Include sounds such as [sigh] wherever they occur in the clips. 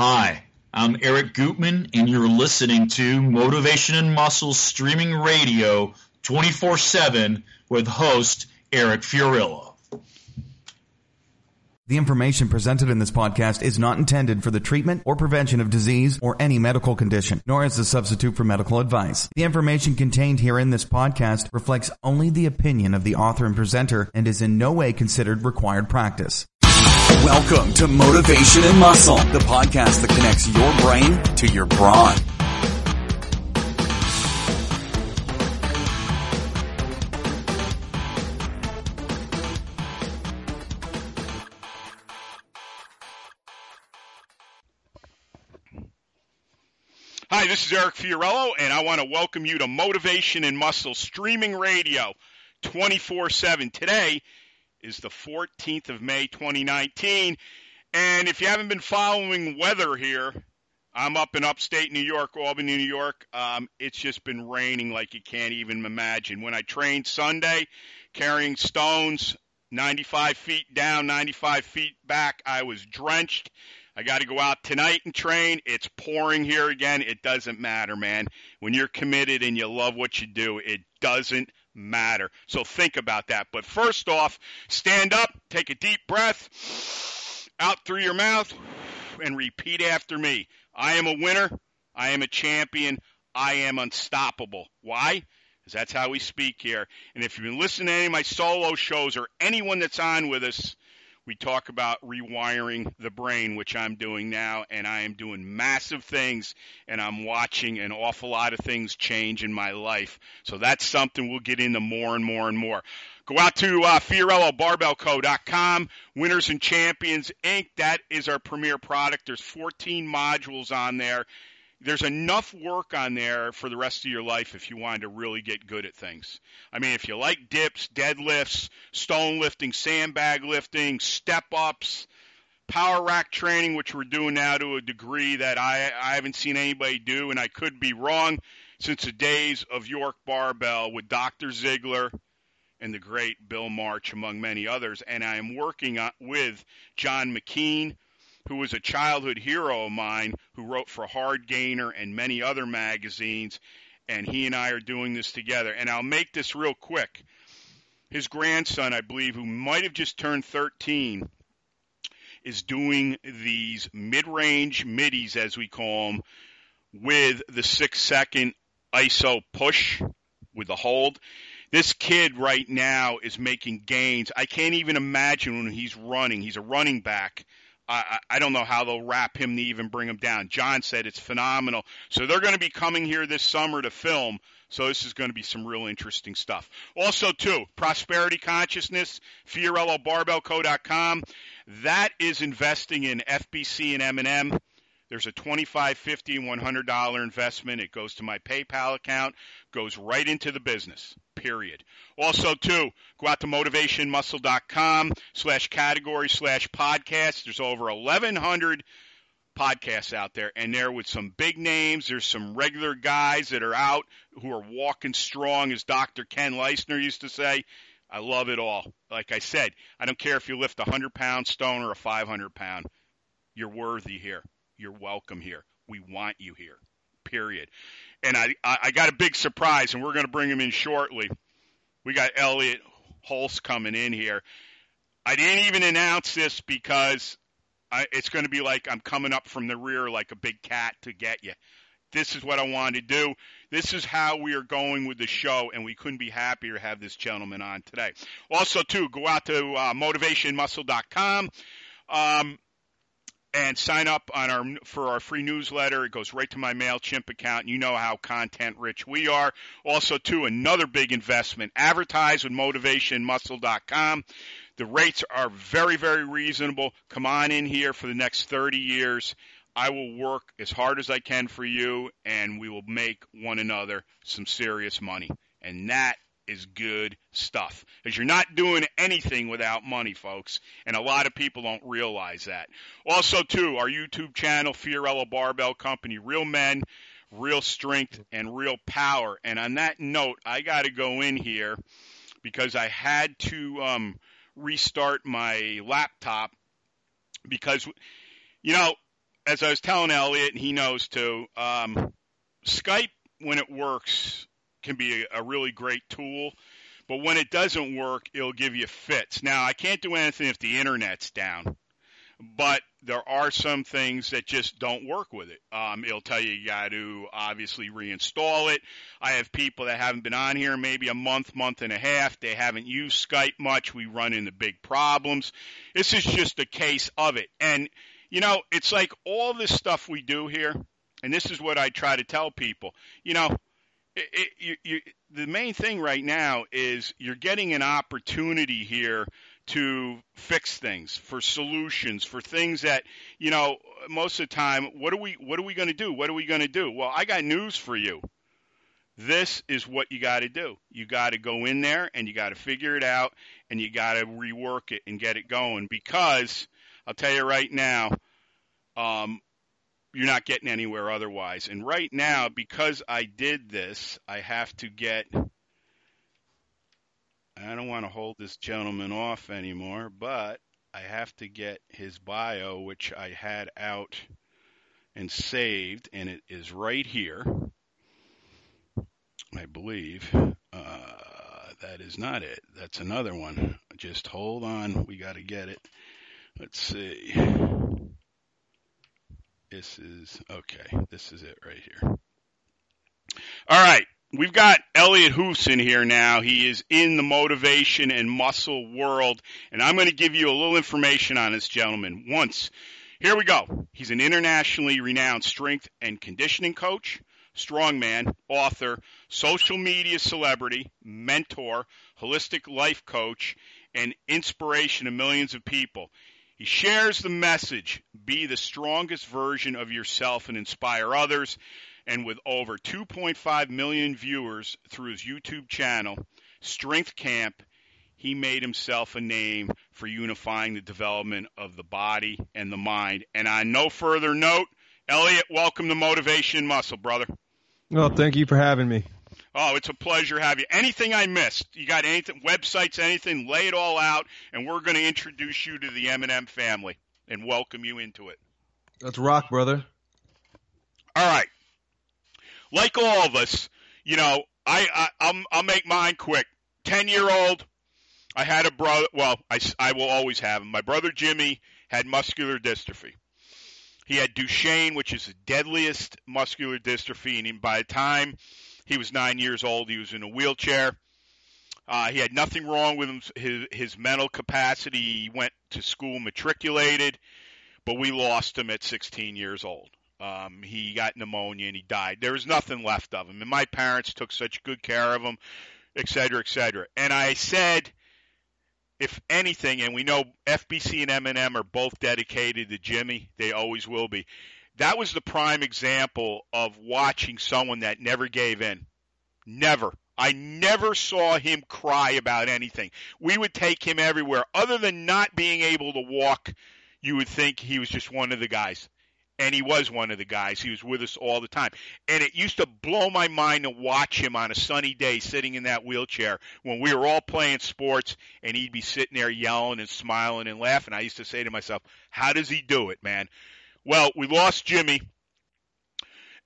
Hi, I'm Eric Gutman, and you're listening to Motivation and Muscle Streaming Radio 24 7 with host Eric Fiorillo. The information presented in this podcast is not intended for the treatment or prevention of disease or any medical condition, nor is a substitute for medical advice. The information contained here in this podcast reflects only the opinion of the author and presenter and is in no way considered required practice. Welcome to Motivation and Muscle, the podcast that connects your brain to your brawn. Hi, this is Eric Fiorillo, and I want to welcome you to Motivation and Muscle Streaming Radio 24 7. Today is the 14th of May 2019. And if you haven't been following weather here, I'm up in upstate New York, Albany, New York. Um, it's just been raining like you can't even imagine. When I trained Sunday, carrying stones 95 feet down, 95 feet back, I was drenched. I got to go out tonight and train. It's pouring here again. It doesn't matter, man. When you're committed and you love what you do, it doesn't matter. So think about that. But first off, stand up, take a deep breath out through your mouth, and repeat after me. I am a winner. I am a champion. I am unstoppable. Why? Because that's how we speak here. And if you've been listening to any of my solo shows or anyone that's on with us, we talk about rewiring the brain, which I'm doing now, and I am doing massive things, and I'm watching an awful lot of things change in my life. So that's something we'll get into more and more and more. Go out to uh, FiorilloBarbellCo.com, Winners and Champions Inc. That is our premier product. There's 14 modules on there there's enough work on there for the rest of your life if you wanted to really get good at things. I mean, if you like dips, deadlifts, stone lifting, sandbag lifting, step ups, power rack training, which we're doing now to a degree that I, I haven't seen anybody do, and I could be wrong since the days of York Barbell with Dr. Ziegler and the great Bill March, among many others. And I am working with John McKean who was a childhood hero of mine, who wrote for Hard Gainer and many other magazines, and he and I are doing this together. And I'll make this real quick. His grandson, I believe, who might have just turned 13, is doing these mid-range middies, as we call them, with the six-second ISO push with the hold. This kid right now is making gains. I can't even imagine when he's running. He's a running back I, I don't know how they'll wrap him to even bring him down. John said it's phenomenal. So they're going to be coming here this summer to film. So this is going to be some real interesting stuff. Also, too, prosperity consciousness, FiorilloBarbellCo.com. That is investing in FBC and M&M. There's a $25, 50 and $100 investment. It goes to my PayPal account, goes right into the business, period. Also, too, go out to motivationmuscle.com slash category slash podcast. There's over 1,100 podcasts out there, and there with some big names. There's some regular guys that are out who are walking strong, as Dr. Ken Leistner used to say. I love it all. Like I said, I don't care if you lift a 100 pound stone or a 500 pound. You're worthy here. You're welcome here. We want you here. Period. And I, I got a big surprise, and we're going to bring him in shortly. We got Elliott Hulse coming in here. I didn't even announce this because I, it's going to be like I'm coming up from the rear like a big cat to get you. This is what I wanted to do. This is how we are going with the show, and we couldn't be happier to have this gentleman on today. Also, too, go out to uh, motivationmuscle.com. Um, and sign up on our for our free newsletter. It goes right to my Mailchimp account. You know how content rich we are. Also, too, another big investment: advertise with motivationmuscle.com. The rates are very, very reasonable. Come on in here for the next 30 years. I will work as hard as I can for you, and we will make one another some serious money. And that is good stuff. Because you're not doing anything without money, folks. And a lot of people don't realize that. Also, too, our YouTube channel, Fiorillo Barbell Company, real men, real strength, and real power. And on that note, I got to go in here because I had to um, restart my laptop because, you know, as I was telling Elliott, and he knows too, um, Skype when it works can be a, a really great tool, but when it doesn't work, it'll give you fits. Now I can't do anything if the internet's down, but there are some things that just don't work with it. Um, it'll tell you you got to obviously reinstall it. I have people that haven't been on here maybe a month, month and a half. They haven't used Skype much. We run into big problems. This is just a case of it. And, you know, it's like all this stuff we do here, and this is what I try to tell people. You know, it, you, you, the main thing right now is you're getting an opportunity here to fix things, for solutions, for things that, you know, most of the time, what are we what are we going to do? What are we going to do? Well, I got news for you. This is what you got to do. You got to go in there and you got to figure it out and you got to rework it and get it going because I'll tell you right now, um, you're not getting anywhere otherwise. And right now, because I did this, I have to get I don't want to hold this gentleman off anymore, but I have to get his bio, which I had out and saved, and it is right here. I believe. Uh, that is not it. That's another one. Just hold on. We got to get it. Let's see. This is, okay, this is it right here. All right we've got Elliott Hulse in here now. He is in the motivation and muscle world, and I'm going to give you a little information on this gentleman once. Here we go. He's an internationally renowned strength and conditioning coach, strongman, author, social media celebrity, mentor, holistic life coach, and inspiration to millions of people. He shares the message be the strongest version of yourself and inspire others and with over 2.5 million viewers through his YouTube channel, Strength Camp, he made himself a name for unifying the development of the body and the mind. And on no further note, Elliott, welcome to Motivation Muscle, brother. Well, thank you for having me. Oh, it's a pleasure to have you. Anything I missed? You got anything? Websites, anything? Lay it all out, and we're going to introduce you to the M&M family and welcome you into it. Let's rock, brother. All right like all of us, you know, I, I I'll, I'll make mine quick. Ten year old, I had a brother. Well, I, I will always have him. My brother Jimmy had muscular dystrophy. He had Duchenne, which is the deadliest muscular dystrophy, and by the time he was nine years old, he was in a wheelchair. Uh, he had nothing wrong with him, his his mental capacity. He went to school matriculated, but we lost him at 16 years old. Um, he got pneumonia and he died. There was nothing left of him, and my parents took such good care of him, et cetera, et cetera. And I said, if anything, and we know FBC and M&M are both dedicated to Jimmy, they always will be. That was the prime example of watching someone that never gave in. Never. I never saw him cry about anything. We would take him everywhere. Other than not being able to walk, you would think he was just one of the guys and he was one of the guys. He was with us all the time. And it used to blow my mind to watch him on a sunny day sitting in that wheelchair when we were all playing sports and he'd be sitting there yelling and smiling and laughing. I used to say to myself, how does he do it, man? Well, we lost Jimmy.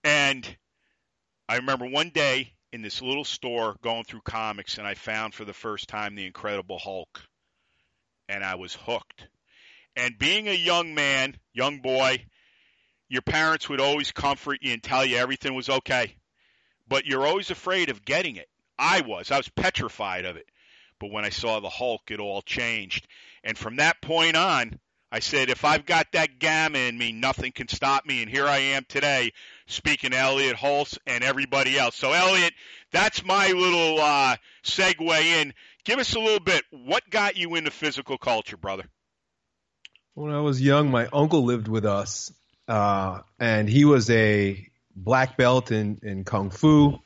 And I remember one day in this little store going through comics and I found for the first time the Incredible Hulk. And I was hooked. And being a young man, young boy, your parents would always comfort you and tell you everything was okay. But you're always afraid of getting it. I was. I was petrified of it. But when I saw the Hulk, it all changed. And from that point on, I said, if I've got that gamma in me, nothing can stop me. And here I am today, speaking to Elliott Hulse and everybody else. So, Elliott, that's my little uh, segue in. Give us a little bit. What got you into physical culture, brother? When I was young, my uncle lived with us, uh, and he was a black belt in, in kung fu.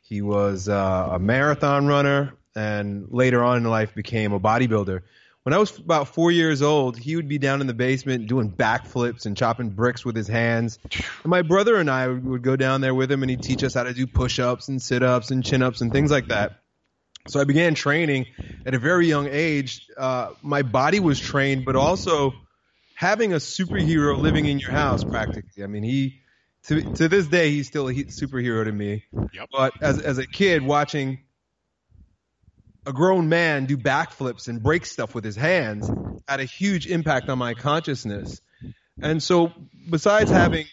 He was uh, a marathon runner, and later on in life became a bodybuilder. When I was about four years old, he would be down in the basement doing backflips and chopping bricks with his hands. And my brother and I would go down there with him, and he'd teach us how to do push-ups and sit-ups and chin-ups and things like that. So I began training at a very young age. Uh, my body was trained, but also having a superhero living in your house practically. I mean, he to to this day he's still a superhero to me. Yep. But as as a kid watching a grown man do backflips and break stuff with his hands had a huge impact on my consciousness. And so besides having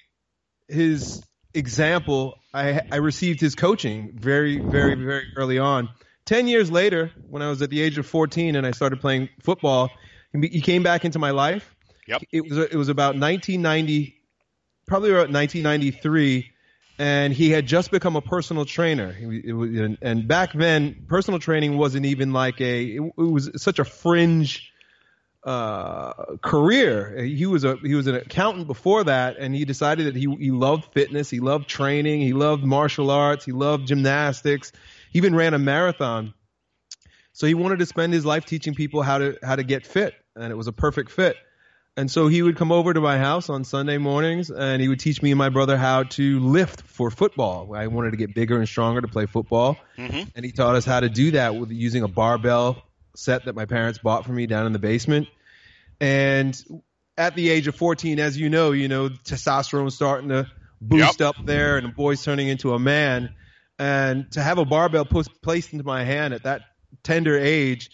his example, I I received his coaching very very very early on. 10 years later, when I was at the age of 14 and I started playing football, he he came back into my life. Yep. It was it was about 1990 probably about 1993 and he had just become a personal trainer. And- back then, personal training wasn't even like a. It was such a fringe uh, career. He was a he was an accountant before that, and he decided that he he loved fitness, he loved training, he loved martial arts, he loved gymnastics. He even ran a marathon. So he wanted to spend his life teaching people how to how to get fit, and it was a perfect fit. And so he would come over to my house on Sunday mornings and he would teach me and my brother how to lift for football. I wanted to get bigger and stronger to play football. Mhm. And he taught us how to do that with using a barbell set that my parents bought for me down in the basement. And at the age of 14, as you know, you know, testosterone starting to boost up there and a boy's turning into a man. And to have a barbell placed into my hand at that tender age,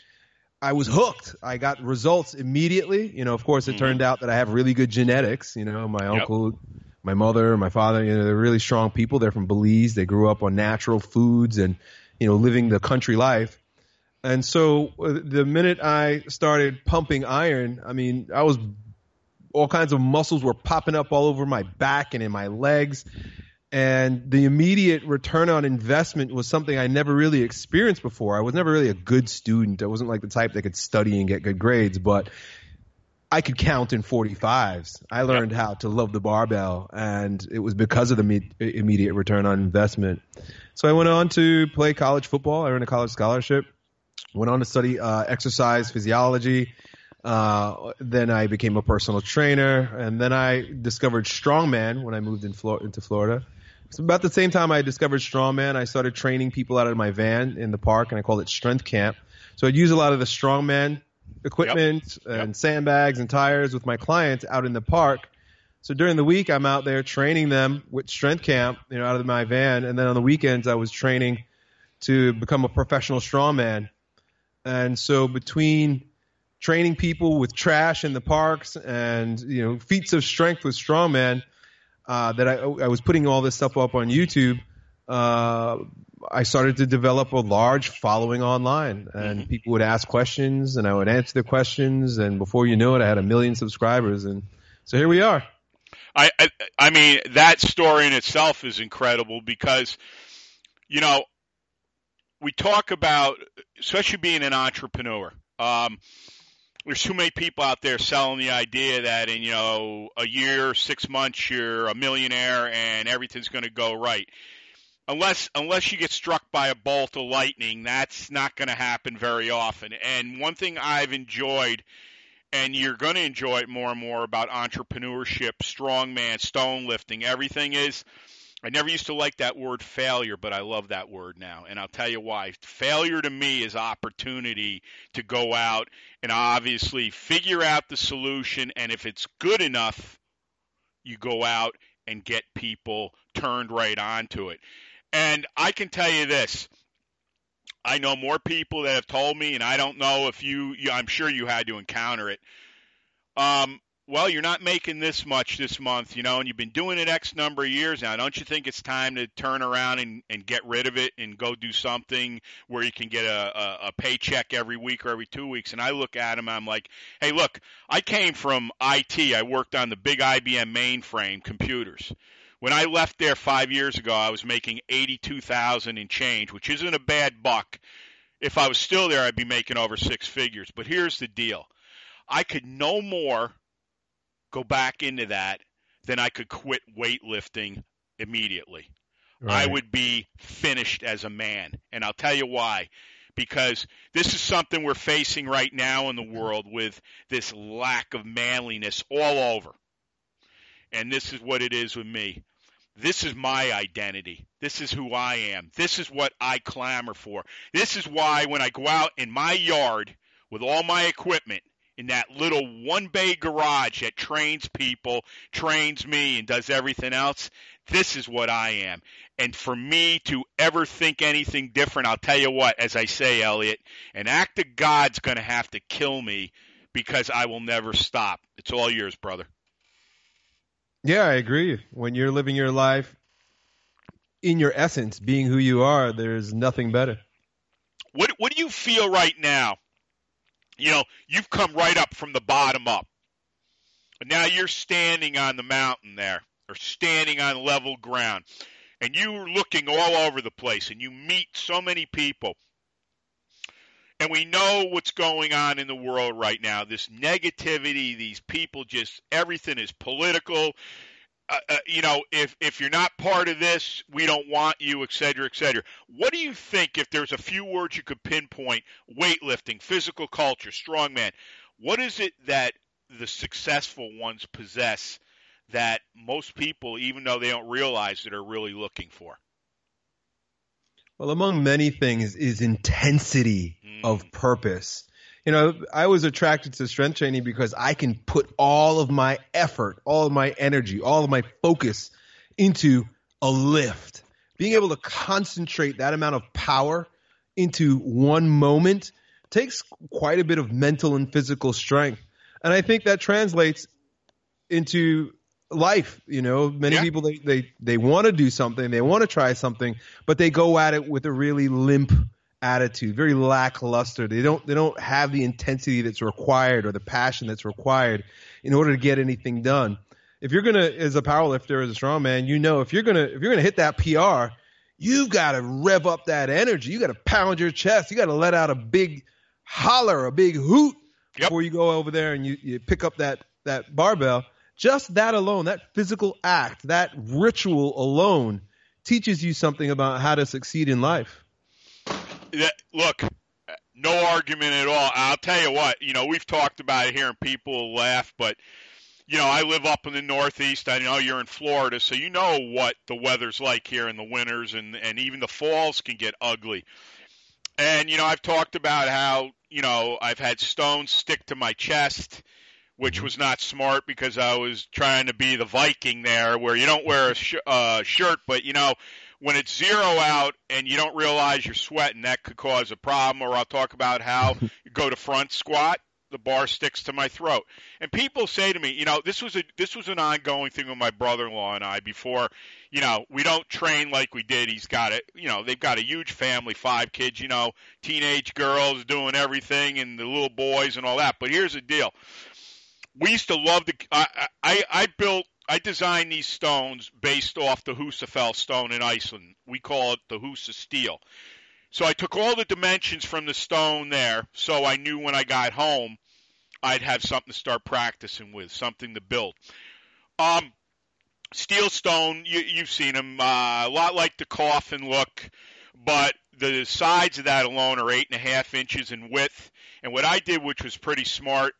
I was hooked. I got results immediately. You know, of course, it turned out that I have really good genetics. You know, my Yep. uncle, my mother, my father, you know, they're really strong people. They're from Belize. They grew up on natural foods and, you know, living the country life. And so uh, the minute I started pumping iron, I mean, I was all kinds of muscles were popping up all over my back and in my legs. And the immediate return on investment was something I never really experienced before. I was never really a good student. I wasn't like the type that could study and get good grades, but I could count in 45s. I learned how to love the barbell, and it was because of the me- immediate return on investment. So I went on to play college football. I earned a college scholarship. Went on to study uh, exercise physiology. Uh, then I became a personal trainer, and then I discovered strongman when I moved in Flor- into Florida. So about the same time I discovered strongman, I started training people out of my van in the park, and I called it Strength Camp. So I'd use a lot of the strongman equipment and sandbags and tires with my clients out in the park. So during the week, I'm out there training them with Strength Camp, you know, out of my van, and then on the weekends, I was training to become a professional strongman. And so between training people with trash in the parks and you know feats of strength with strongman, uh, that I, I was putting all this stuff up on YouTube. Uh, I started to develop a large following online, and people would ask questions, and I would answer the questions, and before you know it, I had a million subscribers, and so here we are. I, I I mean that story in itself is incredible because you know we talk about especially being an entrepreneur. Um, there's too many people out there selling the idea that in you know a year, six months, you're a millionaire and everything's going to go right. Unless unless you get struck by a bolt of lightning, that's not going to happen very often. And one thing I've enjoyed and you're going to enjoy it more and more about entrepreneurship, strongman, stone lifting, everything is. I never used to like that word failure, but I love that word now. And I'll tell you why. Failure to me is opportunity to go out and obviously figure out the solution. And if it's good enough, you go out and get people turned right onto it. And I can tell you this I know more people that have told me, and I don't know if you, I'm sure you had to encounter it. Um, well, you're not making this much this month, you know, and you've been doing it X number of years now. Don't you think it's time to turn around and, and get rid of it and go do something where you can get a, a, a paycheck every week or every two weeks? And I look at him, I'm like, hey, look, I came from IT. I worked on the big IBM mainframe computers. When I left there five years ago, I was making eighty-two thousand in change, which isn't a bad buck. If I was still there, I'd be making over six figures. But here's the deal: I could no more go back into that then I could quit weightlifting immediately. I would be finished as a man, and I'll tell you why. Because this is something we're facing right now in the world with this lack of manliness all over. And this is what it is with me. This is my identity. This is who I am. This is what I clamor for. This is why when I go out in my yard with all my equipment in that little one bay garage that trains people, trains me, and does everything else. This is what I am. And for me to ever think anything different, I'll tell you what, as I say, Elliott, an act of God's going to have to kill me because I will never stop. It's all yours, brother. Yeah, I agree. When you're living your life in your essence, being who you are, there's nothing better. What What do you feel right now? You know, you've come right up from the bottom up. And now you're standing on the mountain there, or standing on level ground, and you're looking all over the place, and you meet so many people. And we know what's going on in the world right now. This negativity, these people just, everything is political. Uh, uh, you know, if if you're not part of this, we don't want you, et cetera, et cetera. What do you think if there's a few words you could pinpoint? Weightlifting, physical culture, strongman. What is it that the successful ones possess that most people, even though they don't realize it, are really looking for? Well, among many things is intensity Mm. of purpose. You know, I was attracted to strength training because I can put all of my effort, all of my energy, all of my focus into a lift. Being able to concentrate that amount of power into one moment takes quite a bit of mental and physical strength. And I think that translates into life. You know, many Yeah. people they they they want to do something, they want to try something, but they go at it with a really limp attitude, very lackluster. They don't they don't have the intensity that's required or the passion that's required in order to get anything done. If you're gonna, as a powerlifter, as a strongman, you know if you're gonna if you're gonna hit that PR, you've got to rev up that energy. You got to pound your chest. You got to let out a big holler, a big hoot Yep. before you go over there and you, you pick up that that barbell. Just that alone, that physical act, that ritual alone, teaches you something about how to succeed in life. That, look, no argument at all. I'll tell you what, you know, we've talked about it here and people laugh, but you know, I live up in the Northeast. I know you're in Florida, so you know what the weather's like here in the winters and and even the falls can get ugly. And you know, I've talked about how, you know, I've had stones stick to my chest, which was not smart because I was trying to be the Viking there where you don't wear a sh- uh, shirt, but you know, when it's zero out and you don't realize you're sweating, that could cause a problem. Or I'll talk about how you go to front squat, the bar sticks to my throat. And people say to me, you know, this was a this was an ongoing thing with my brother-in-law and I before, you know, we don't train like we did. He's got it, you know, they've got a huge family, five kids, you know, teenage girls doing everything and the little boys and all that. But here's the deal. We used to love the I I, I built I designed these stones based off the Husafell stone in Iceland. We call it the Husa steel. So I took all the dimensions from the stone there, so I knew when I got home I'd have something to start practicing with, something to build. Um, steel stone, you, you've seen them, uh, a lot like the coffin look, but the sides of that alone are eight and a half inches in width. And what I did, which was pretty smart,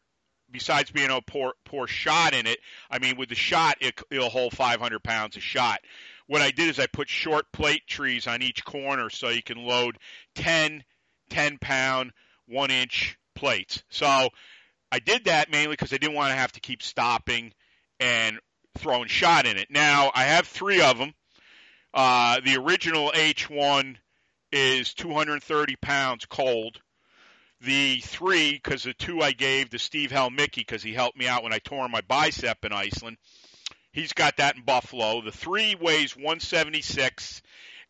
besides being a poor pour shot in it, I mean, with the shot, it, it'll hold 500 pounds a shot. What I did is I put short plate trees on each corner so you can load 10, 10 pound, one inch plates. So I did that mainly because I didn't want to have to keep stopping and throwing shot in it. Now I have three of them. Uh, the original H1 is 230 pounds cold. The three, because the two I gave to Steve Helmicki because he helped me out when I tore my bicep in Iceland. He's got that in Buffalo. The three weighs 176,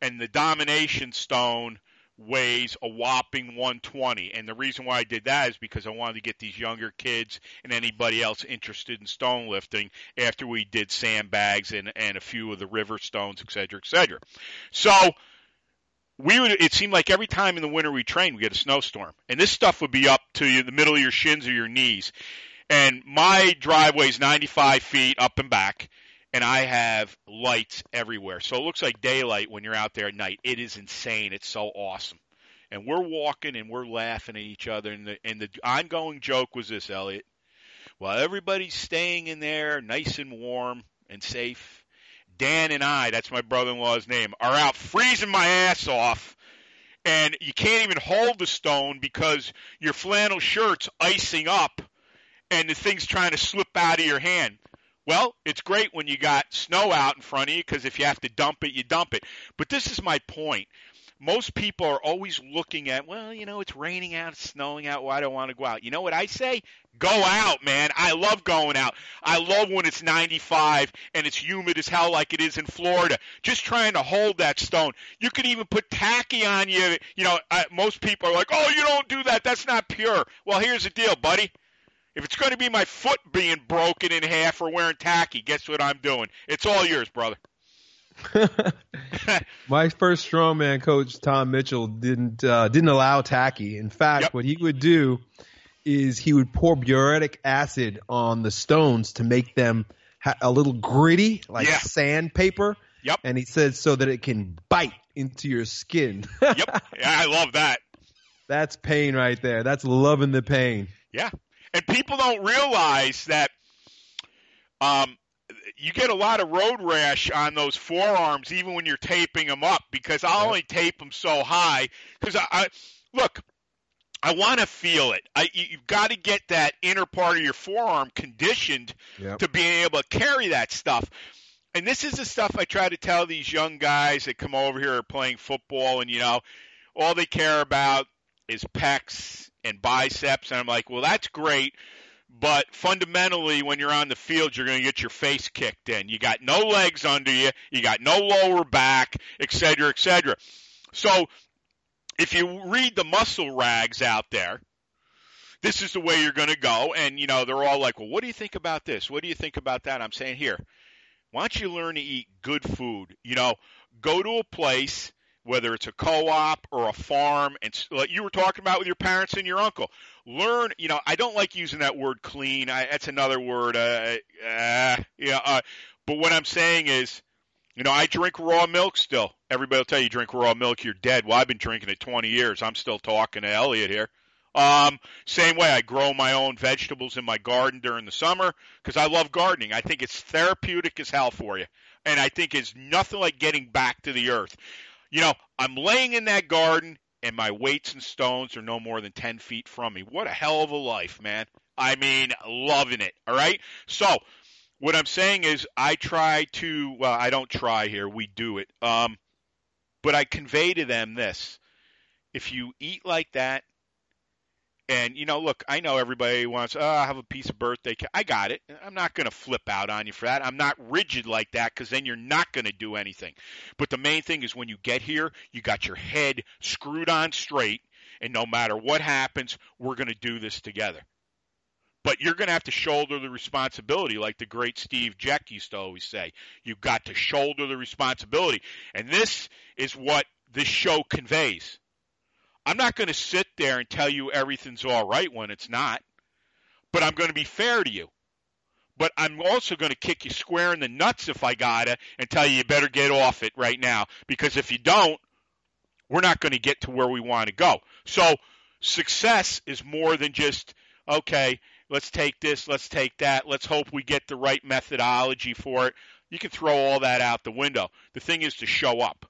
and the Domination Stone weighs a whopping 120. And the reason why I did that is because I wanted to get these younger kids and anybody else interested in stone lifting after we did sandbags and, and a few of the river stones, et cetera, et cetera. So we would it seemed like every time in the winter we trained we get a snowstorm. And this stuff would be up to the middle of your shins or your knees. And my driveway is 95 feet up and back and I have lights everywhere. So it looks like daylight when you're out there at night. It is insane. It's so awesome. And we're walking and we're laughing at each other. And the, and the ongoing joke was this, Elliott. While everybody's staying in there nice and warm and safe, Dan and I, that's my brother in law's name, are out freezing my ass off. And you can't even hold the stone because your flannel shirt's icing up and the thing's trying to slip out of your hand. Well, it's great when you got snow out in front of you because if you have to dump it, you dump it. But this is my point. Most people are always looking at, well, you know, it's raining out, it's snowing out, why do I want to go out? You know what I say? Go out, man. I love going out. I love when it's 95 and it's humid as hell like it is in Florida. Just trying to hold that stone. You could even put tacky on you. You know, uh, most people are like, oh, you don't do that. That's not pure. Well, here's the deal, buddy. If it's going to be my foot being broken in half or wearing tacky, guess what I'm doing? It's all yours, brother. [laughs] My first strongman coach, Tom Mitchell, didn't uh, didn't allow tacky. In fact, Yep. what he would do is he would pour boracic acid on the stones to make them ha- a little gritty, like Yeah. sandpaper. Yep. And he said so that it can bite into your skin. [laughs] yep. Yeah, I love that. That's pain right there. That's loving the pain. Yeah. And people don't realize that um, you get a lot of road rash on those forearms even when you're taping them up because I'll Yep. only tape them so high because I, I look. I want to feel it. I, you- you've got to get that inner part of your forearm conditioned Yep. to being able to carry that stuff. And this is the stuff I try to tell these young guys that come over here are playing football, and you know, all they care about is pecs and biceps. And I'm like, well, that's great, but fundamentally, when you're on the field, you're going to get your face kicked in. You got no legs under you, you got no lower back, et cetera, et cetera. So, if you read the muscle rags out there, this is the way you're going to go. And, you know, they're all like, well, what do you think about this? What do you think about that? I'm saying, here, why don't you learn to eat good food? You know, go to a place, whether it's a co op or a farm, and like you were talking about with your parents and your uncle. Learn, you know, I don't like using that word clean. I, that's another word. Uh, uh, yeah, uh, but what I'm saying is, you know, I drink raw milk still. Everybody will tell you, you drink raw milk, you're dead. Well, I've been drinking it 20 years. I'm still talking to Elliott here. Um, same way, I grow my own vegetables in my garden during the summer because I love gardening. I think it's therapeutic as hell for you, and I think it's nothing like getting back to the earth. You know, I'm laying in that garden, and my weights and stones are no more than 10 feet from me. What a hell of a life, man! I mean, loving it. All right, so what I'm saying is, I try to. Well, I don't try here. We do it. Um, but I convey to them this: if you eat like that and you know, look, I know everybody wants, oh, I have a piece of birthday cake. I got it. I'm not going to flip out on you for that. I'm not rigid like that because then you're not going to do anything. But the main thing is when you get here, you got your head screwed on straight, and no matter what happens, we're going to do this together. But you're going to have to shoulder the responsibility, like the great Steve Jeck used to always say. You've got to shoulder the responsibility. And this is what this show conveys. I'm not going to sit there and tell you everything's all right when it's not, but I'm going to be fair to you. But I'm also going to kick you square in the nuts if I gotta and tell you you better get off it right now because if you don't, we're not going to get to where we want to go. So success is more than just okay, let's take this, let's take that, let's hope we get the right methodology for it. You can throw all that out the window. The thing is to show up.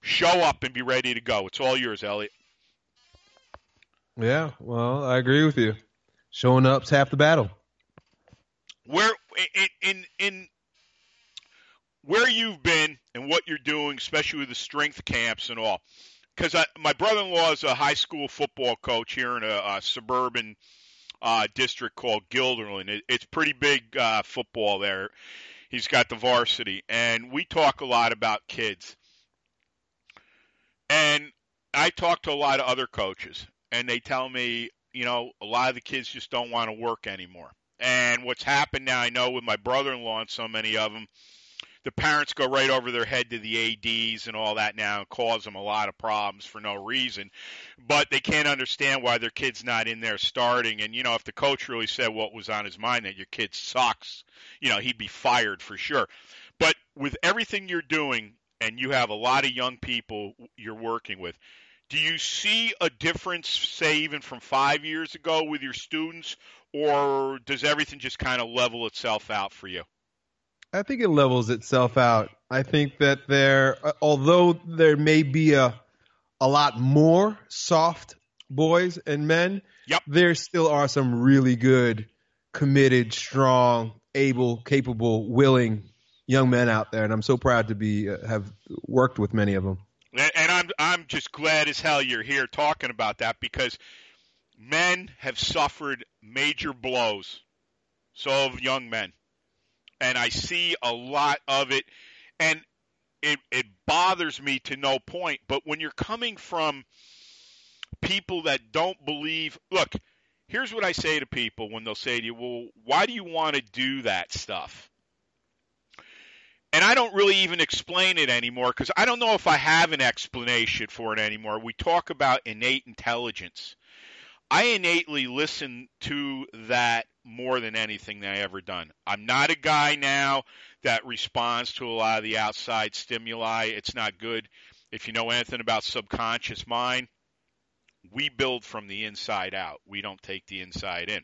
Show up and be ready to go. It's all yours, Elliott. Yeah, well, I agree with you. Showing up's half the battle. where in in in where you've been and what you're doing, especially with the strength camps and all. Because my brother-in-law is a high school football coach here in a, a suburban uh, district called Guilderland. It, it's pretty big uh, football there. He's got the varsity, and we talk a lot about kids. And I talk to a lot of other coaches, and they tell me, you know, a lot of the kids just don't want to work anymore. And what's happened now, I know with my brother-in-law and so many of them, the parents go right over their head to the ads and all that now and cause them a lot of problems for no reason. But they can't understand why their kid's not in there starting. And you know, if the coach really said what was on his mind that your kid sucks, you know, he'd be fired for sure. But with everything you're doing, and you have a lot of young people you're working with, do you see a difference, say, even from five years ago with your students, or does everything just kind of level itself out for you? I think it levels itself out. I think that there, uh, although there may be a a lot more soft boys and men, Yep. there still are some really good committed, strong, able, capable, willing young men out there, and I'm so proud to be uh, have worked with many of them. I'm just glad as hell you're here talking about that because men have suffered major blows. So have young men, and I see a lot of it, and it it bothers me to no point. But when you're coming from people that don't believe, look, here's what I say to people when they'll say to you, "Well, why do you want to do that stuff?" And I don't really even explain it anymore because I don't know if I have an explanation for it anymore. We talk about innate intelligence. I innately listen to that more than anything that I ever done. I'm not a guy now that responds to a lot of the outside stimuli. It's not good. If you know anything about subconscious mind, we build from the inside out. We don't take the inside in.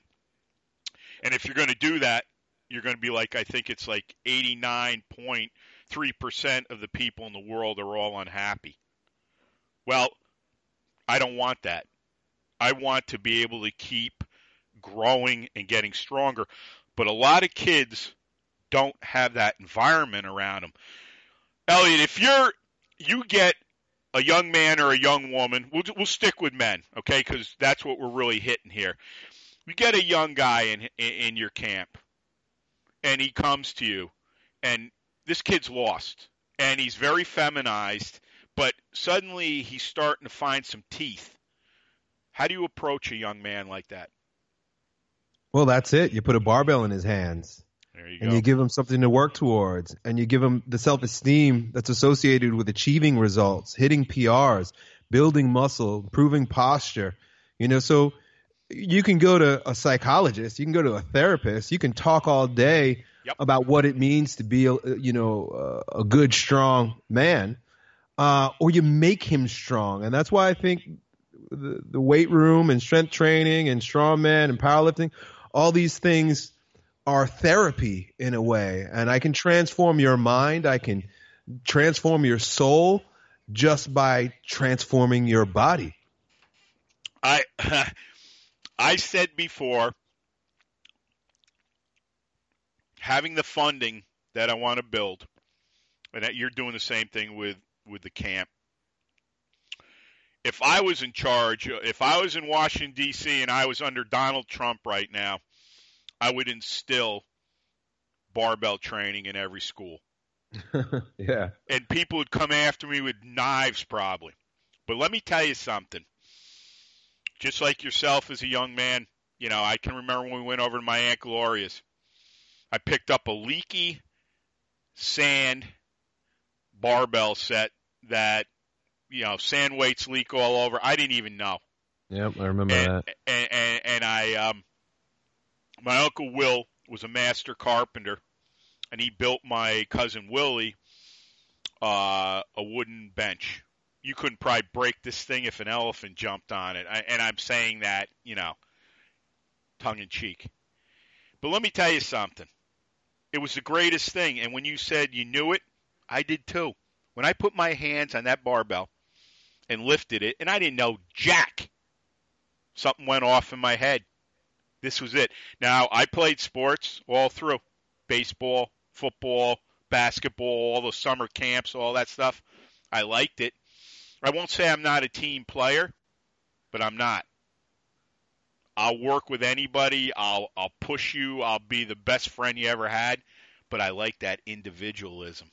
And if you're going to do that, you're going to be like, I think it's like 89.3% of the people in the world are all unhappy. Well, I don't want that. I want to be able to keep growing and getting stronger. But a lot of kids don't have that environment around them. Elliott, if you're you get a young man or a young woman, we'll we'll stick with men, okay? Because that's what we're really hitting here. You get a young guy in in, in your camp, and he comes to you, and this kid's lost, and he's very feminized, but suddenly he's starting to find some teeth. How do you approach a young man like that? Well, that's it. You put a barbell in his hands. There you and go. you give him something to work towards and you give him the self-esteem that's associated with achieving results hitting prs building muscle improving posture you know so you can go to a psychologist you can go to a therapist you can talk all day Yep. about what it means to be a, you know a good strong man uh, or you make him strong. And that's why i think the, the weight room and strength training and strongman and powerlifting all these things are therapy in a way. And i can transform your mind. I can transform your soul just by transforming your body. I [laughs] I said before having the funding that I want to build, and that you're doing the same thing with with the camp. If I was in charge, if I was in Washington D.C. and I was under Donald Trump right now, I would instill barbell training in every school [laughs] yeah and people would come after me with knives probably. But let me tell you something. Just like yourself as a young man, you know, I can remember when we went over to my Aunt Gloria's. I picked up a leaky sand barbell set that, you know, sand weights leak all over. I didn't even know. yep i remember And, and, and, and I, um, my uncle Will was a master carpenter, and he built my cousin Willie uh, a wooden bench. You couldn't probably break this thing if an elephant jumped on it. I, and I'm saying that, you know, tongue in cheek. But let me tell you something. It was the greatest thing. And when you said you knew it, I did too. When I put my hands on that barbell and lifted it, and I didn't know jack, something went off in my head. This was it. Now, I played sports all through baseball, football, basketball, all the summer camps, all that stuff. I liked it. I won't say I'm not a team player, but I'm not. I'll work with anybody. I'll I'll push you. I'll be the best friend you ever had, but I like that individualism.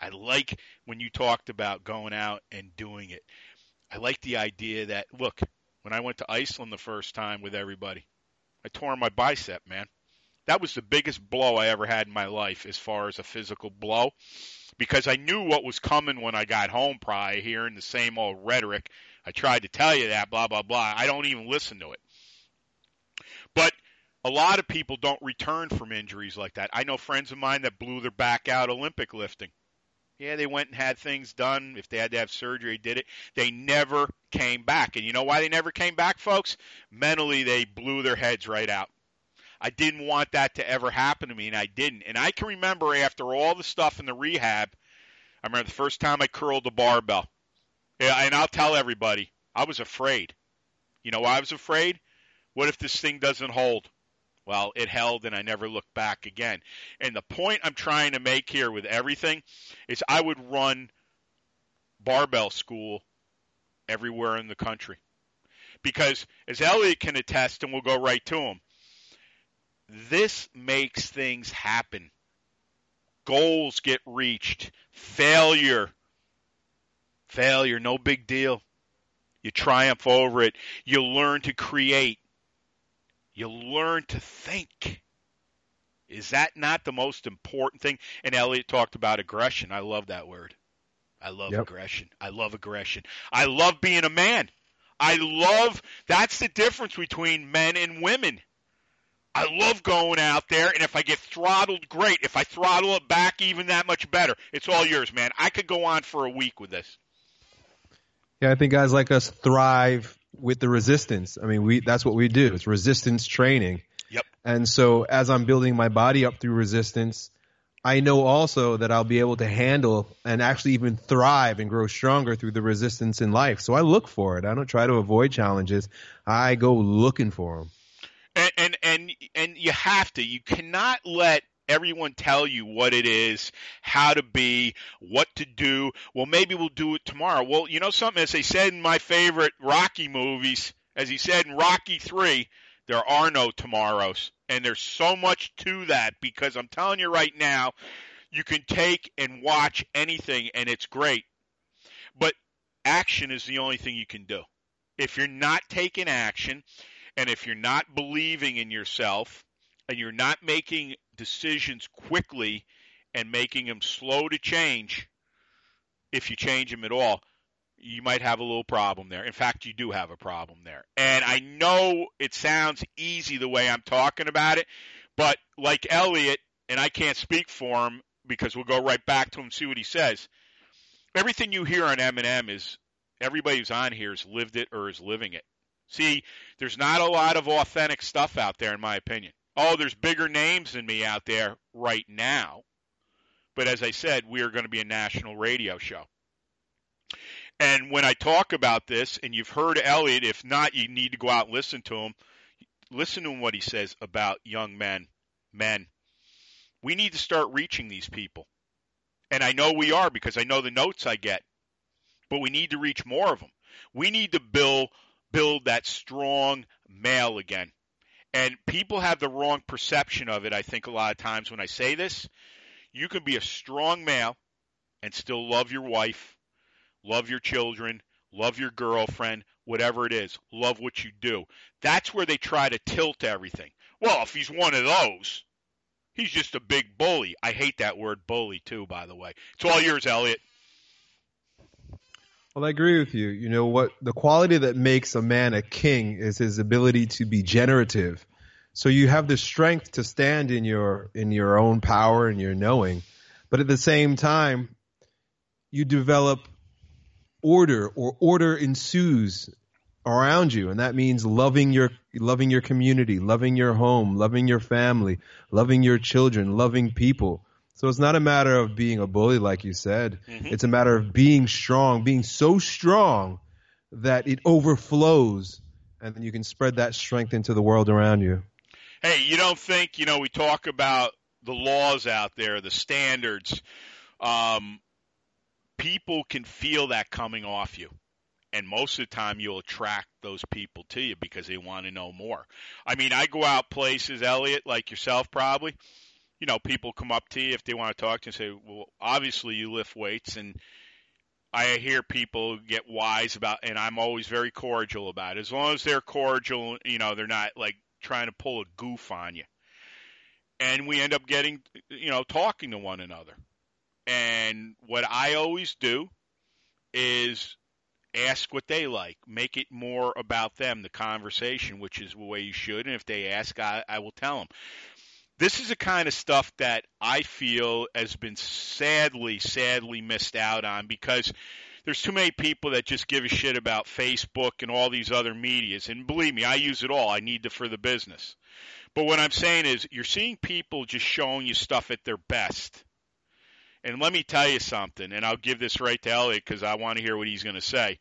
I like when you talked about going out and doing it. I like the idea that look, when I went to Iceland the first time with everybody, I tore my bicep, man. That was the biggest blow I ever had in my life as far as a physical blow because I knew what was coming when I got home prior hearing the same old rhetoric. I tried to tell you that, blah, blah, blah. I don't even listen to it. But a lot of people don't return from injuries like that. I know friends of mine that blew their back out Olympic lifting. Yeah, they went and had things done. If they had to have surgery, did it. They never came back. And you know why they never came back, folks? Mentally, they blew their heads right out. I didn't want that to ever happen to me, and I didn't. And I can remember after all the stuff in the rehab, I remember the first time I curled the barbell. And I'll tell everybody, I was afraid. You know I was afraid? What if this thing doesn't hold? Well, it held and I never looked back again. And the point I'm trying to make here with everything is I would run barbell school everywhere in the country. Because as Elliott can attest, and we'll go right to him, this makes things happen. Goals get reached. Failure. Failure, no big deal. You triumph over it. You learn to create. You learn to think. Is that not the most important thing? And Elliott talked about aggression. I love that word. I love Yep. aggression. I love aggression. I love being a man. I love that's the difference between men and women. I love going out there, and if I get throttled, great. If I throttle it back, even that much better. It's all yours, man. I could go on for a week with this. Yeah, I think guys like us thrive with the resistance. I mean, we that's what we do. It's resistance training. Yep. And so as I'm building my body up through resistance, I know also that I'll be able to handle and actually even thrive and grow stronger through the resistance in life. So I look for it. I don't try to avoid challenges. I go looking for them. And you have to. You cannot let everyone tell you what it is, how to be, what to do. Well, maybe we'll do it tomorrow. Well, you know something, as they said in my favorite Rocky movies, as he said in Rocky Three, there are no tomorrows, and there's so much to that because I'm telling you right now, you can take and watch anything, and it's great, but action is the only thing you can do. If you're not taking action, and if you're not believing in yourself and you're not making decisions quickly and making them slow to change, if you change them at all, you might have a little problem there. In fact, you do have a problem there. And I know it sounds easy the way I'm talking about it, but like Elliott, and I can't speak for him because we'll go right back to him and see what he says. Everything you hear on M&M is everybody who's on here has lived it or is living it. See, there's not a lot of authentic stuff out there, in my opinion. Oh, there's bigger names than me out there right now. But as I said, we are going to be a national radio show. And when I talk about this, and you've heard Elliott, if not, you need to go out and listen to him. Listen to what he says about young men. Men. We need to start reaching these people. And I know we are because I know the notes I get. But we need to reach more of them. We need to build build that strong male again. And people have the wrong perception of it, I think, a lot of times when I say this. You can be a strong male and still love your wife, love your children, love your girlfriend, whatever it is, love what you do. That's where they try to tilt everything. Well, if he's one of those, he's just a big bully. I hate that word bully, too, by the way. It's all yours, Elliott. Well, I agree with you. You know what? The quality that makes a man a king is his ability to be generative. So you have the strength to stand in your in your own power and your knowing, but at the same time, you develop order or order ensues around you, and that means loving your loving your community, loving your home, loving your family, loving your children, loving people. So it's not a matter of being a bully, like you said. Mhm. It's a matter of being strong, being so strong that it overflows, and then you can spread that strength into the world around you. Hey, you don't think, you know, we talk about the laws out there, the standards. Um, people can feel that coming off you. And most of the time, you'll attract those people to you because they want to know more. I mean, I go out places, Elliott, like yourself, probably. You know, people come up to you if they want to talk to you and say, well, obviously you lift weights. And I hear people get wise about, and I'm always very cordial about it. As long as they're cordial, you know, they're not like trying to pull a goof on you. And we end up getting, you know, talking to one another. And what I always do is ask what they like, make it more about them, the conversation, which is the way you should. And if they ask, I, I will tell them. This is the kind of stuff that I feel has been sadly, sadly missed out on because there's too many people that just give a shit about Facebook and all these other medias. And believe me, I use it all. I need it for the business. But what I'm saying is, you're seeing people just showing you stuff at their best. And let me tell you something, and I'll give this right to Elliott because I want to hear what he's going to say.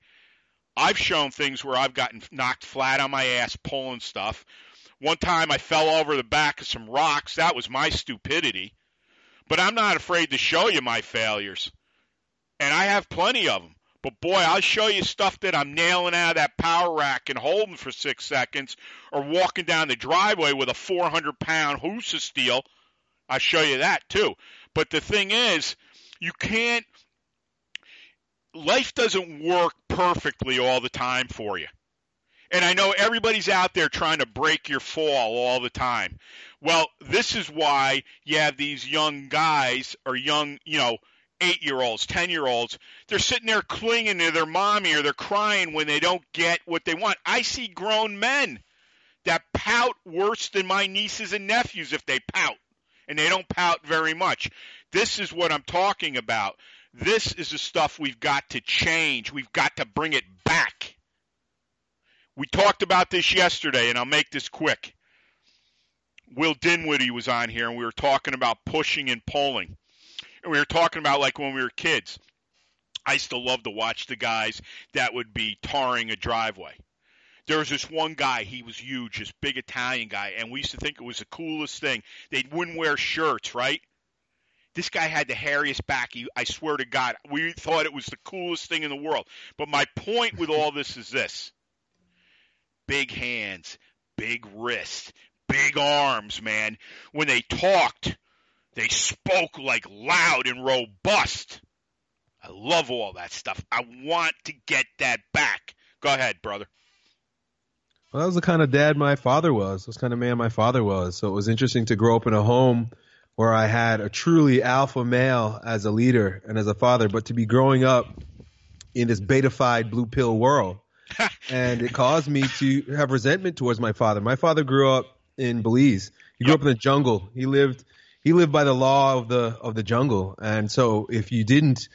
I've shown things where I've gotten knocked flat on my ass pulling stuff, One time I fell over the back of some rocks. That was my stupidity. But I'm not afraid to show you my failures. And I have plenty of them. But boy, I'll show you stuff that I'm nailing out of that power rack and holding for six seconds, or walking down the driveway with a 400 pound Husa steel. I'll show you that too. But the thing is, you can't. Life doesn't work perfectly all the time for you. And I know everybody's out there trying to break your fall all the time. Well, this is why you have these young guys or young, you know, eight year olds, 10 year olds, they're sitting there clinging to their mommy or they're crying when they don't get what they want. I see grown men that pout worse than my nieces and nephews if they pout, and they don't pout very much. This is what I'm talking about. This is the stuff we've got to change. We've got to bring it back. We talked about this yesterday, and I'll make this quick. Will Dinwiddie was on here, and we were talking about pushing and pulling and we were talking about like when we were kids. I used to love to watch the guys that would be tarring a driveway. There was this one guy, he was huge, this big Italian guy, and we used to think it was the coolest thing. They wouldn't wear shirts, right? This guy had the hairiest back. He, I swear to God, we thought it was the coolest thing in the world. But my point with all this is this big hands, big wrists, big arms, man. When they talked, they spoke like loud and robust. I love all that stuff. I want to get that back. Go ahead, brother. Well, that was the kind of dad my father was. That's kind of man my father was. So it was interesting to grow up in a home where I had a truly alpha male as a leader and as a father, but to be growing up in this betafied blue pill world. [laughs] and it caused me to have resentment towards my father. My father grew up in Belize. He grew yep. up in the jungle. He lived he lived by the law of the of the jungle, and so if you didn't,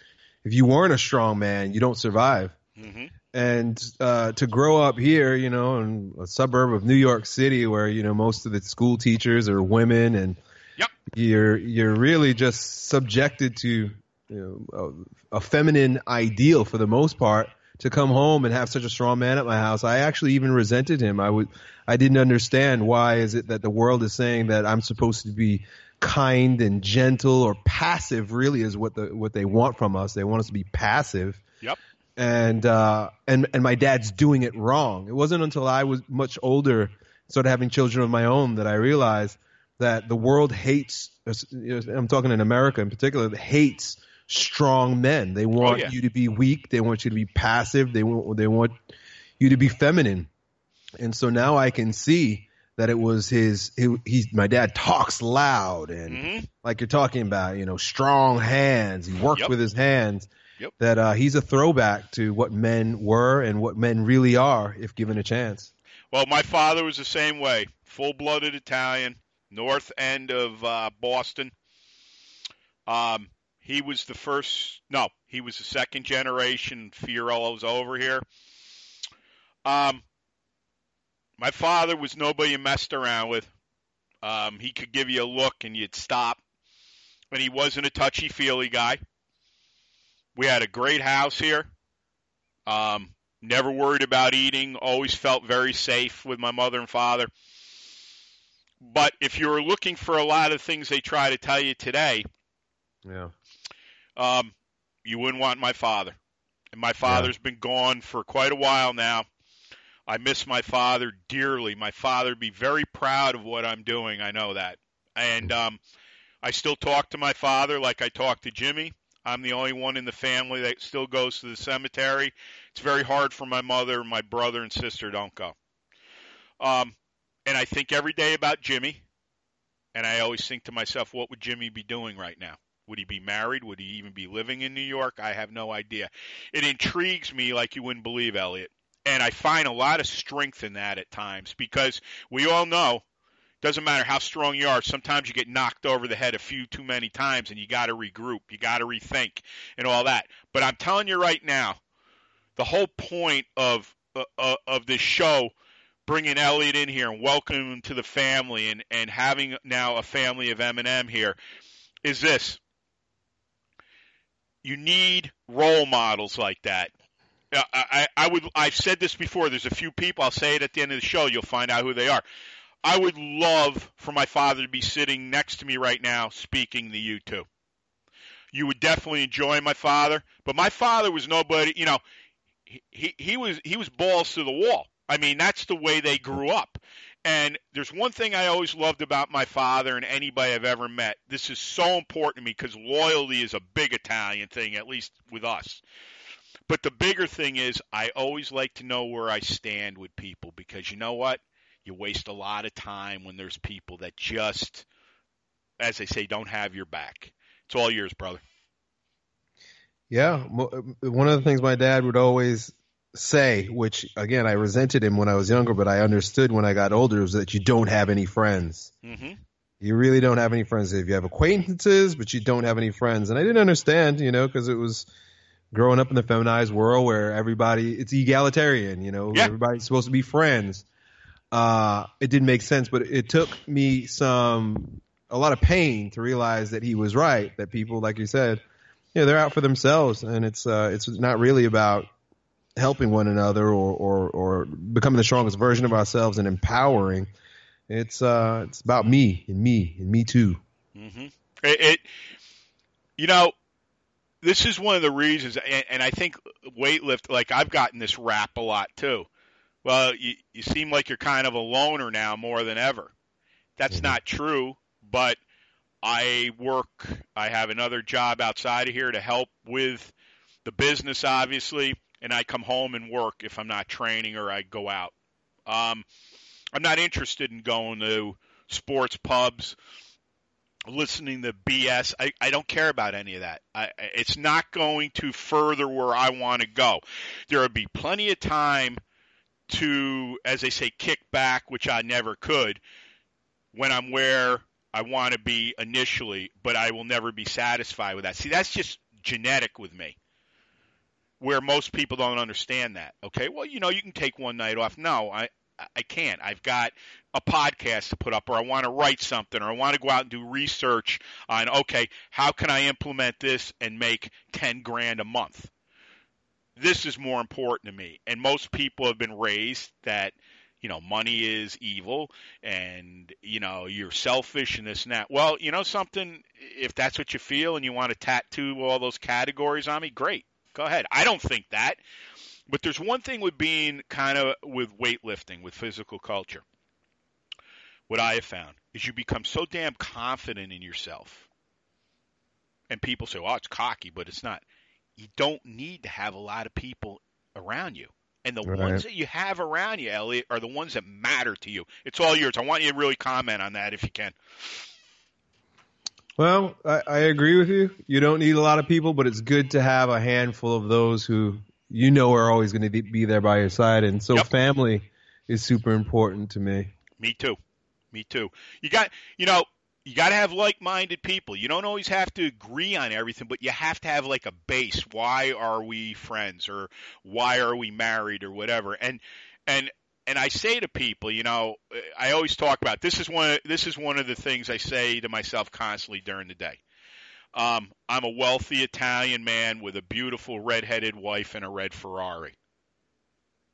if you weren't a strong man, you don't survive. Mm-hmm. And uh, to grow up here, you know, in a suburb of New York City, where you know most of the school teachers are women, and yep. you're you're really just subjected to you know, a, a feminine ideal for the most part to come home and have such a strong man at my house. I actually even resented him. I would, I didn't understand why is it that the world is saying that I'm supposed to be kind and gentle or passive really is what the what they want from us. They want us to be passive. Yep. And uh and and my dad's doing it wrong. It wasn't until I was much older, started having children of my own, that I realized that the world hates. I'm talking in America in particular, hates strong men. They want oh, yeah. you to be weak. They want you to be passive. They want they want you to be feminine. And so now I can see that it was his he, he's my dad talks loud and mm-hmm. like you're talking about you know strong hands he worked yep. with his hands yep. that uh, he's a throwback to what men were and what men really are if given a chance well my father was the same way full-blooded italian north end of uh, boston um, he was the first no he was the second generation Fiorillo's over here um, my father was nobody you messed around with. Um, he could give you a look and you'd stop. And he wasn't a touchy feely guy. We had a great house here. Um, never worried about eating. Always felt very safe with my mother and father. But if you're looking for a lot of things they try to tell you today, yeah, um, you wouldn't want my father. And my father's yeah. been gone for quite a while now. I miss my father dearly. My father would be very proud of what I'm doing. I know that. And um, I still talk to my father like I talk to Jimmy. I'm the only one in the family that still goes to the cemetery. It's very hard for my mother, my brother, and sister don't go. Um, and I think every day about Jimmy. And I always think to myself, what would Jimmy be doing right now? Would he be married? Would he even be living in New York? I have no idea. It intrigues me like you wouldn't believe, Elliott. And I find a lot of strength in that at times because we all know doesn't matter how strong you are, sometimes you get knocked over the head a few too many times and you got to regroup, you got to rethink and all that. But I'm telling you right now, the whole point of uh, uh, of this show bringing Elliott in here and welcoming him to the family and and having now a family of M&M here is this. You need role models like that. I, I I would I've said this before. There's a few people. I'll say it at the end of the show. You'll find out who they are. I would love for my father to be sitting next to me right now speaking to you two. You would definitely enjoy my father, but my father was nobody, you know, he, he, he was he was balls to the wall. I mean, that's the way they grew up. And there's one thing I always loved about my father and anybody I've ever met. This is so important to me because loyalty is a big Italian thing, at least with us. But the bigger thing is, I always like to know where I stand with people because you know what? You waste a lot of time when there's people that just, as they say, don't have your back. It's all yours, brother. Yeah, uh, one of the things my dad would always say, which again I resented him when I was younger, but I understood when I got older, was that you don't have any friends. Mm-hmm. You really don't have any friends. If you have acquaintances, but you don't have any friends, and I didn't understand, you know, because it was growing up in the feminized world where everybody it's egalitarian, you know, Yeah. everybody's supposed to be friends. Uh, it didn't make sense, but it took me some a lot of pain to realize that he was right. That people, like you said, you know, they're out for themselves, and it's uh, it's not really about helping one another or, or or becoming the strongest version of ourselves and empowering. It's uh, it's about me and me and me too. Mm-hmm. It, it, you know, this is one of the reasons, and, and I think weightlift. Like I've gotten this rap a lot too. Well, you you seem like you're kind of a loner now more than ever. That's not true, but I work. I have another job outside of here to help with the business, obviously, and I come home and work if I'm not training or I go out. Um, I'm not interested in going to sports pubs, listening to BS. I, I don't care about any of that. I, it's not going to further where I want to go. There will be plenty of time to, as they say, kick back, which I never could, when I'm where I want to be initially, but I will never be satisfied with that. See, that's just genetic with me. Where most people don't understand that. Okay, well, you know, you can take one night off. No, I, I can't. I've got a podcast to put up, or I want to write something, or I want to go out and do research on, okay, how can I implement this and make 10 grand a month? This is more important to me. And most people have been raised that, you know, money is evil and, you know, you're selfish and this and that. Well, you know something? If that's what you feel and you want to tattoo all those categories on me, great. Go ahead. I don't think that. But there's one thing with being kind of with weightlifting, with physical culture. What I have found is you become so damn confident in yourself. And people say, oh, it's cocky, but it's not. You don't need to have a lot of people around you. And the Right. ones that you have around you, Elliott, are the ones that matter to you. It's all yours. I want you to really comment on that if you can. Well, I, I agree with you. You don't need a lot of people, but it's good to have a handful of those who you know are always going to be there by your side. And so Yep. family is super important to me. Me too. Me too. You got, you know, you got to have like-minded people. You don't always have to agree on everything, but you have to have like a base. Why are we friends, or why are we married, or whatever? And and and I say to people, you know, I always talk about this is one. Of, this is one of the things I say to myself constantly during the day. Um, I'm a wealthy Italian man with a beautiful red-headed wife and a red Ferrari.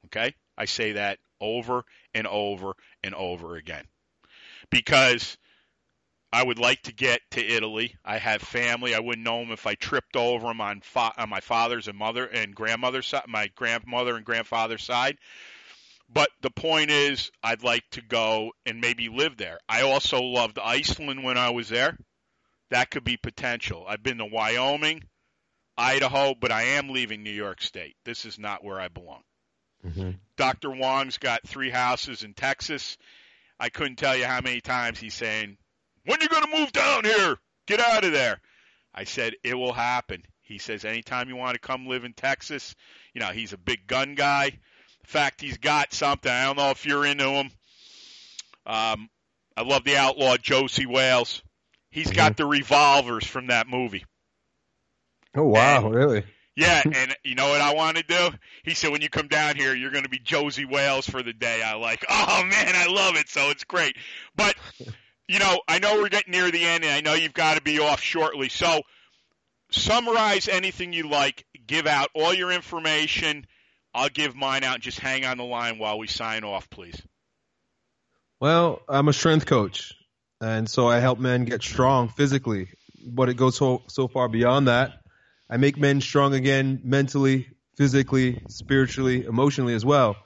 Okay, I say that over and over and over again because I would like to get to Italy. I have family. I wouldn't know them if I tripped over them on, fa- on my father's and mother and grandmother's side, my grandmother and grandfather's side. But the point is, I'd like to go and maybe live there. I also loved Iceland when I was there. That could be potential. I've been to Wyoming, Idaho, but I am leaving New York State. This is not where I belong. Mm-hmm. Dr. Wong's got three houses in Texas. I couldn't tell you how many times he's saying, When you going to move down here? Get out of there. I said, It will happen. He says, Anytime you want to come live in Texas, you know, he's a big gun guy. In fact, he's got something. I don't know if you're into him. Um, I love the outlaw Josey Wales. He's got the revolvers from that movie. Oh wow, And- really? Yeah, [laughs] and you know what I want to do? He said, when you come down here, you're going to be Josey Wales for the day. I like, oh man, I love it. So it's great. But, you know, I know we're getting near the end, and I know you've got to be off shortly. So summarize anything you like, give out all your information. I'll give mine out and just hang on the line while we sign off, please. Well, I'm a strength coach, and so I help men get strong physically, but it goes so so far beyond that. I make men strong again mentally, physically, spiritually, emotionally as well.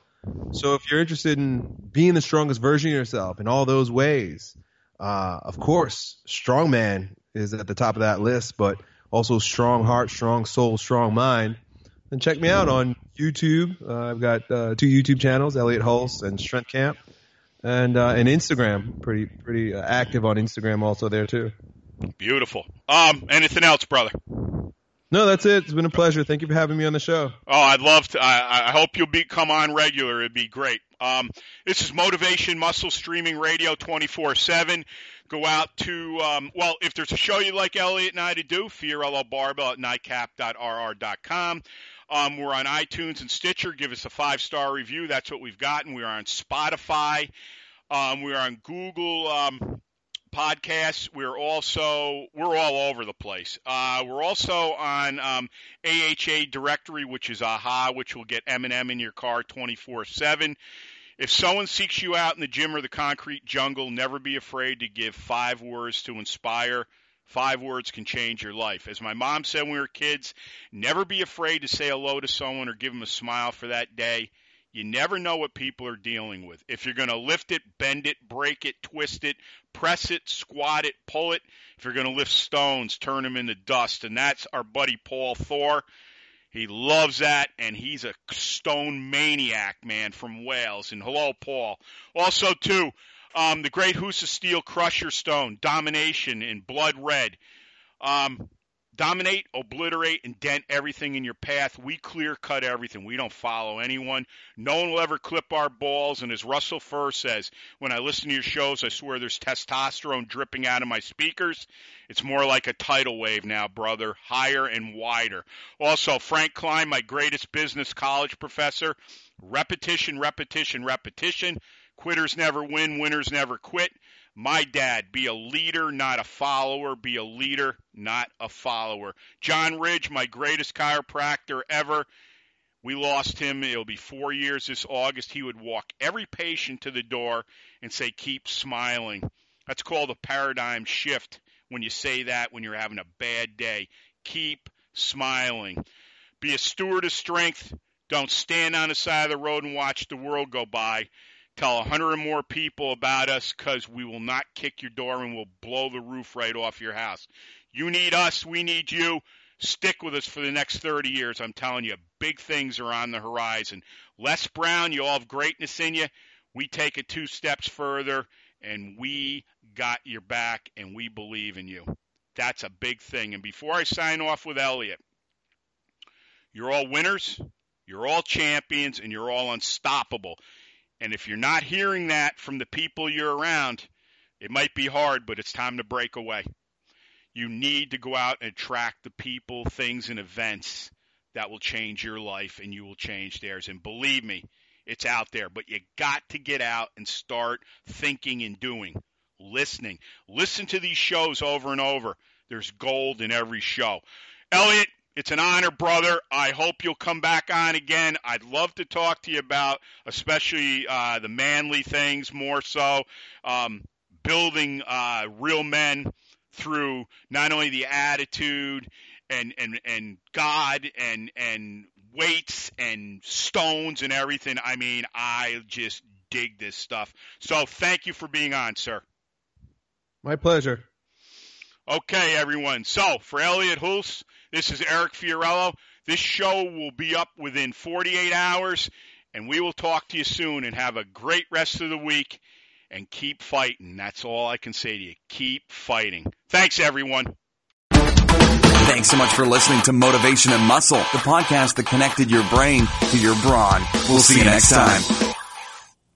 So if you're interested in being the strongest version of yourself in all those ways, uh, of course, strong man is at the top of that list, but also strong heart, strong soul, strong mind. Then check me out on YouTube. Uh, I've got uh, two YouTube channels, Elliott Hulse and Strength Camp, and uh, and Instagram. Pretty pretty uh, active on Instagram also there too. Beautiful. Um, anything else, brother? No, that's it. It's been a pleasure. Thank you for having me on the show. Oh, I'd love to. I, I hope you'll be come on regular. It'd be great. Um, this is Motivation Muscle Streaming Radio 24 7. Go out to, um, well, if there's a show you'd like Elliott and I to do, Fiorillo Barbell at nycap.rr.com. Um, we're on iTunes and Stitcher. Give us a five star review. That's what we've gotten. We're on Spotify. Um, we're on Google um, podcasts. We're also we're all over the place. Uh, we're also on um, AHA directory, which is AHA, which will get M&M in your car 24 seven. If someone seeks you out in the gym or the concrete jungle, never be afraid to give five words to inspire. Five words can change your life. As my mom said when we were kids, never be afraid to say hello to someone or give them a smile for that day. You never know what people are dealing with. If you're going to lift it, bend it, break it, twist it, press it, squat it, pull it. If you're going to lift stones, turn them into dust. And that's our buddy Paul Thor. He loves that, and he's a stone maniac, man, from Wales. And hello, Paul. Also, too, um, the great Husa Steel Crusher Stone, Domination in Blood Red. Um, dominate, obliterate, and dent everything in your path. We clear cut everything. We don't follow anyone. No one will ever clip our balls. And as Russell Furr says, when I listen to your shows, I swear there's testosterone dripping out of my speakers. It's more like a tidal wave now, brother, higher and wider. Also, Frank Klein, my greatest business college professor. Repetition, repetition, repetition. Quitters never win, winners never quit. My dad, be a leader, not a follower. Be a leader, not a follower. John Ridge, my greatest chiropractor ever. We lost him. It'll be four years this August. He would walk every patient to the door and say, Keep smiling. That's called a paradigm shift when you say that when you're having a bad day. Keep smiling. Be a steward of strength. Don't stand on the side of the road and watch the world go by. Tell a hundred or more people about us because we will not kick your door and we'll blow the roof right off your house. You need us. We need you. Stick with us for the next 30 years. I'm telling you, big things are on the horizon. Les Brown, you all have greatness in you. We take it two steps further, and we got your back, and we believe in you. That's a big thing. And before I sign off with Elliott, you're all winners, you're all champions, and you're all unstoppable. And if you're not hearing that from the people you're around, it might be hard, but it's time to break away. You need to go out and attract the people, things, and events that will change your life and you will change theirs. And believe me, it's out there, but you got to get out and start thinking and doing, listening. Listen to these shows over and over. There's gold in every show. Elliott, it's an honor, brother. I hope you'll come back on again. I'd love to talk to you about, especially uh, the manly things more so, um, building uh, real men through not only the attitude and and and God and and weights and stones and everything. I mean, I just dig this stuff. So thank you for being on, sir. My pleasure. Okay, everyone. So for Elliott Hulse, this is Eric Fiorillo. This show will be up within 48 hours, and we will talk to you soon. And have a great rest of the week. And keep fighting. That's all I can say to you. Keep fighting. Thanks, everyone. Thanks so much for listening to Motivation and Muscle, the podcast that connected your brain to your brawn. We'll see you next time.